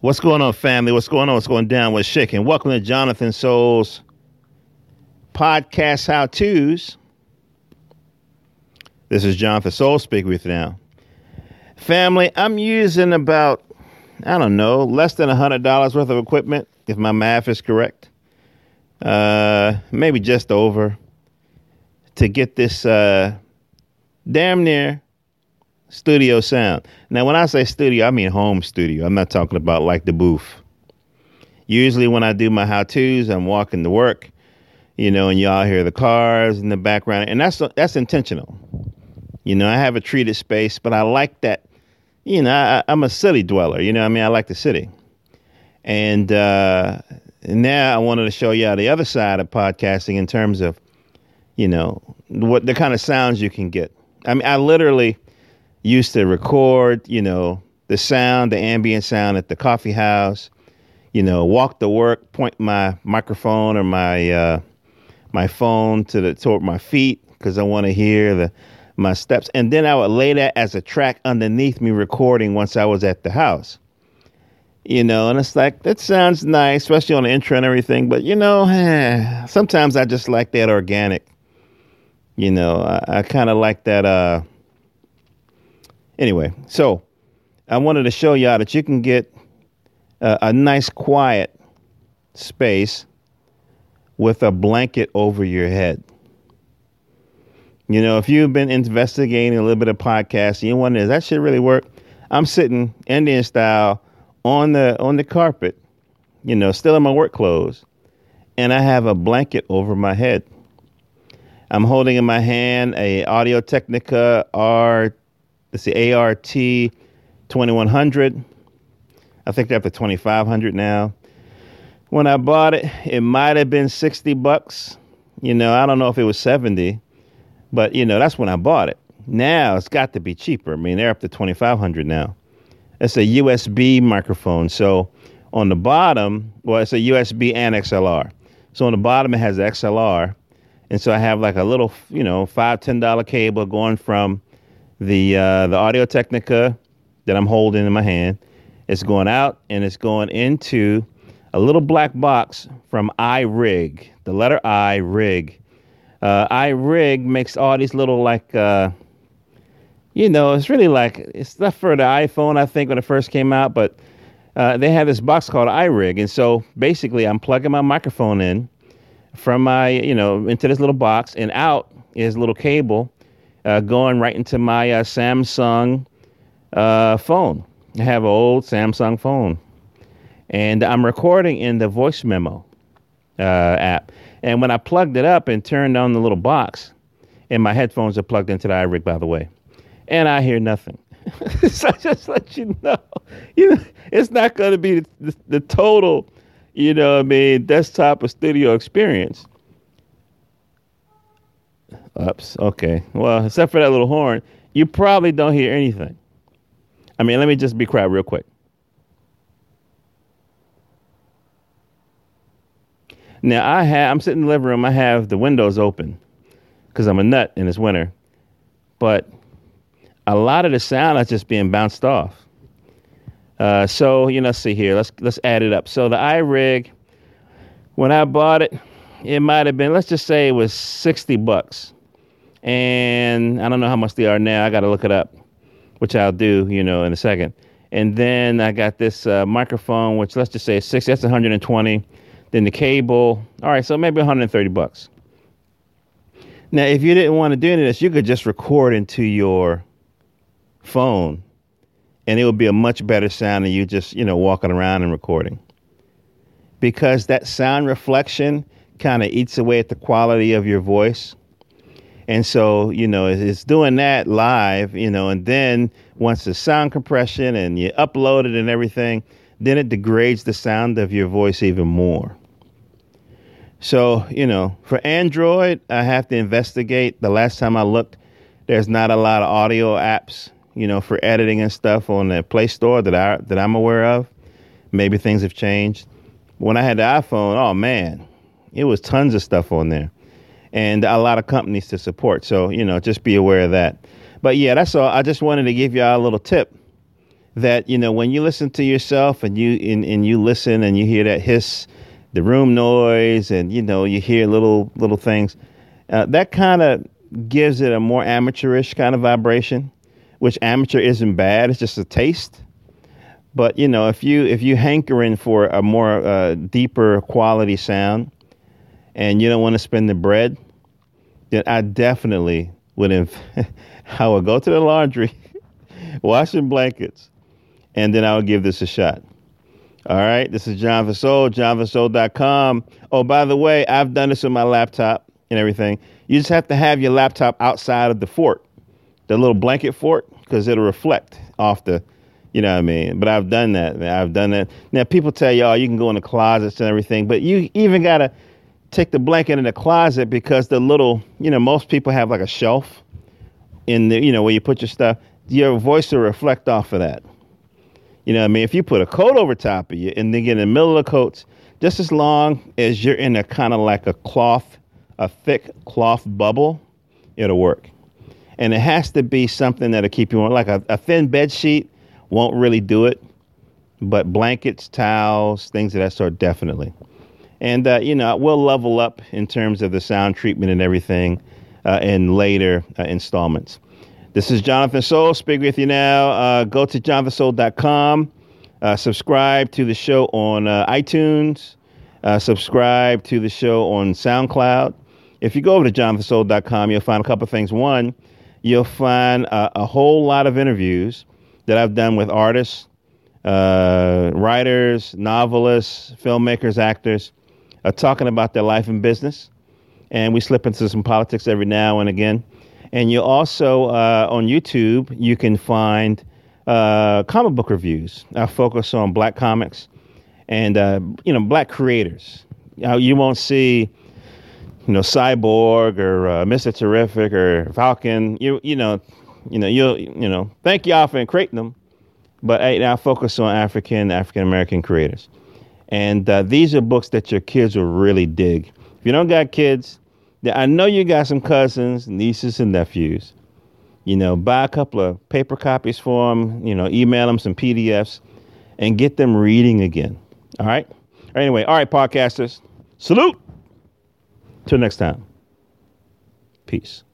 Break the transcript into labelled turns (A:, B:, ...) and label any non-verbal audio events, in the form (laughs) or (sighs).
A: What's going on, family? What's going on? What's going down? What's shaking? Welcome to Jonathan Souls Podcast How To's. This is Jonathan Soul speaking with you now. Family, I'm using about, I don't know, less than $100 worth of equipment, if my math is correct. Uh, maybe just over to get this uh, damn near studio sound. Now, when I say studio, I mean home studio. I'm not talking about like the booth. Usually, when I do my how tos, I'm walking to work, you know, and y'all hear the cars in the background, and that's that's intentional. You know, I have a treated space, but I like that. You know, I, am a city dweller. You know, I mean, I like the city, and uh, now I wanted to show y'all the other side of podcasting in terms of, you know, what the kind of sounds you can get. I mean, I literally used to record, you know, the sound, the ambient sound at the coffee house, you know, walk to work, point my microphone or my uh, my phone to the toward my feet because I want to hear the my steps, and then I would lay that as a track underneath me recording once I was at the house. You know, and it's like that sounds nice, especially on the intro and everything. But you know, eh, (sighs) sometimes I just like that organic. You know, I, I kind of like that. Uh, Anyway, so I wanted to show y'all that you can get a, a nice quiet space with a blanket over your head. You know, if you've been investigating a little bit of podcasting, you wonder, does that shit really work? I'm sitting Indian style on the on the carpet, you know, still in my work clothes, and I have a blanket over my head. I'm holding in my hand a Audio Technica R it's the ATR 2100. I think they're up to 2500 now. When I bought it, it might have been 60 bucks. You know, I don't know if it was 70, but you know, that's when I bought it. Now it's got to be cheaper. I mean, they're up to 2500 now. It's a USB microphone. So on the bottom, well, it's a USB and XLR. So on the bottom, it has XLR. And so I have like a little, you know, five, ten dollar cable going from the uh, the Audio Technica that I'm holding in my hand. It's going out and it's going into a little black box from iRig, the letter I rig. Uh, iRig makes all these little like, uh, you know, it's really like it's stuff for the iPhone. I think when it first came out, but uh, they have this box called iRig, and so basically I'm plugging my microphone in from my, you know, into this little box, and out is a little cable uh, going right into my uh, Samsung uh, phone. I have an old Samsung phone, and I'm recording in the voice memo uh, app. And when I plugged it up and turned on the little box, and my headphones are plugged into the iRig, by the way, and I hear nothing. (laughs) so I just let you know, you know, it's not going to be the, the, the total, you know, I mean, desktop or studio experience Ups. Okay. Well, except for that little horn, you probably don't hear anything. I mean, let me just be quiet real quick. Now I have I'm sitting in the living room. I have the windows open because I'm a nut and it's winter, but a lot of the sound is just being bounced off. Uh, so you know, see here. Let's let's add it up. So the iRig, when I bought it, it might have been let's just say it was sixty bucks and I don't know how much they are now. I got to look it up, which I'll do, you know, in a second. And then I got this uh, microphone, which let's just say is 60. That's 120. Then the cable. All right, so maybe 130 bucks. Now, if you didn't want to do any of this, you could just record into your phone, and it would be a much better sound than you just, you know, walking around and recording. Because that sound reflection kind of eats away at the quality of your voice. And so, you know, it's doing that live, you know, and then once the sound compression and you upload it and everything, then it degrades the sound of your voice even more. So, you know, for Android, I have to investigate. The last time I looked, there's not a lot of audio apps, you know, for editing and stuff on the Play Store that I that I'm aware of. Maybe things have changed. When I had the iPhone, oh man, it was tons of stuff on there and a lot of companies to support. So, you know, just be aware of that. But yeah, that's all. I just wanted to give y'all a little tip that you know when you listen to yourself and you and, and you listen and you hear that hiss, the room noise, and you know you hear little little things, uh, that kind of gives it a more amateurish kind of vibration, which amateur isn't bad. It's just a taste. But you know, if you if you hankering for a more uh, deeper quality sound, and you don't want to spend the bread, then I definitely would. Inv- (laughs) I would go to the laundry, (laughs) washing blankets, and then I would give this a shot. All right, this is Jonathan Soul, jonathansoul.com. Oh, by the way, I've done this on my laptop and everything. You just have to have your laptop outside of the fort, the little blanket fort, because it'll reflect off the, you know what I mean? But I've done that. I've done that. Now, people tell you, oh, you can go in the closets and everything, but you even got to take the blanket in the closet because the little, you know, most people have like a shelf in the, you know, where you put your stuff. Your voice will reflect off of that. You know I mean? If you put a coat over top of you and then get in the middle of the coats, just as long as you're in a kind of like a cloth, a thick cloth bubble, it'll work. And it has to be something that'll keep you warm. Like a, a thin bed sheet won't really do it, but blankets, towels, things of that sort, definitely. And, uh, you know, we'll level up in terms of the sound treatment and everything uh, in later uh, installments. This is Jonathan Soul speaking with you now. Uh, go to jonathansoul.com. Uh, subscribe to the show on uh, iTunes. Subscribe to the show on SoundCloud. If you go over to jonathansoul.com, you'll find a couple of things. One, you'll find a whole lot of interviews that I've done with artists, writers, novelists, filmmakers, actors, uh, talking about their life and business. And we slip into some politics every now and again. And you also, uh, on YouTube, you can find uh, comic book reviews. I focus on black comics and, uh, you know, black creators. You, won't see, you know, Cyborg or uh, Mr. Terrific or Falcon. You, you know, you know, you you know, thank y'all for creating them. But hey, I focus on African, African American creators. And uh, these are books that your kids will really dig. If you don't got kids, I know you got some cousins, nieces, and nephews. You know, buy a couple of paper copies for them. You know, email them some PDFs, and get them reading again. All right. Anyway, all right, podcasters. Salute. Till next time. Peace.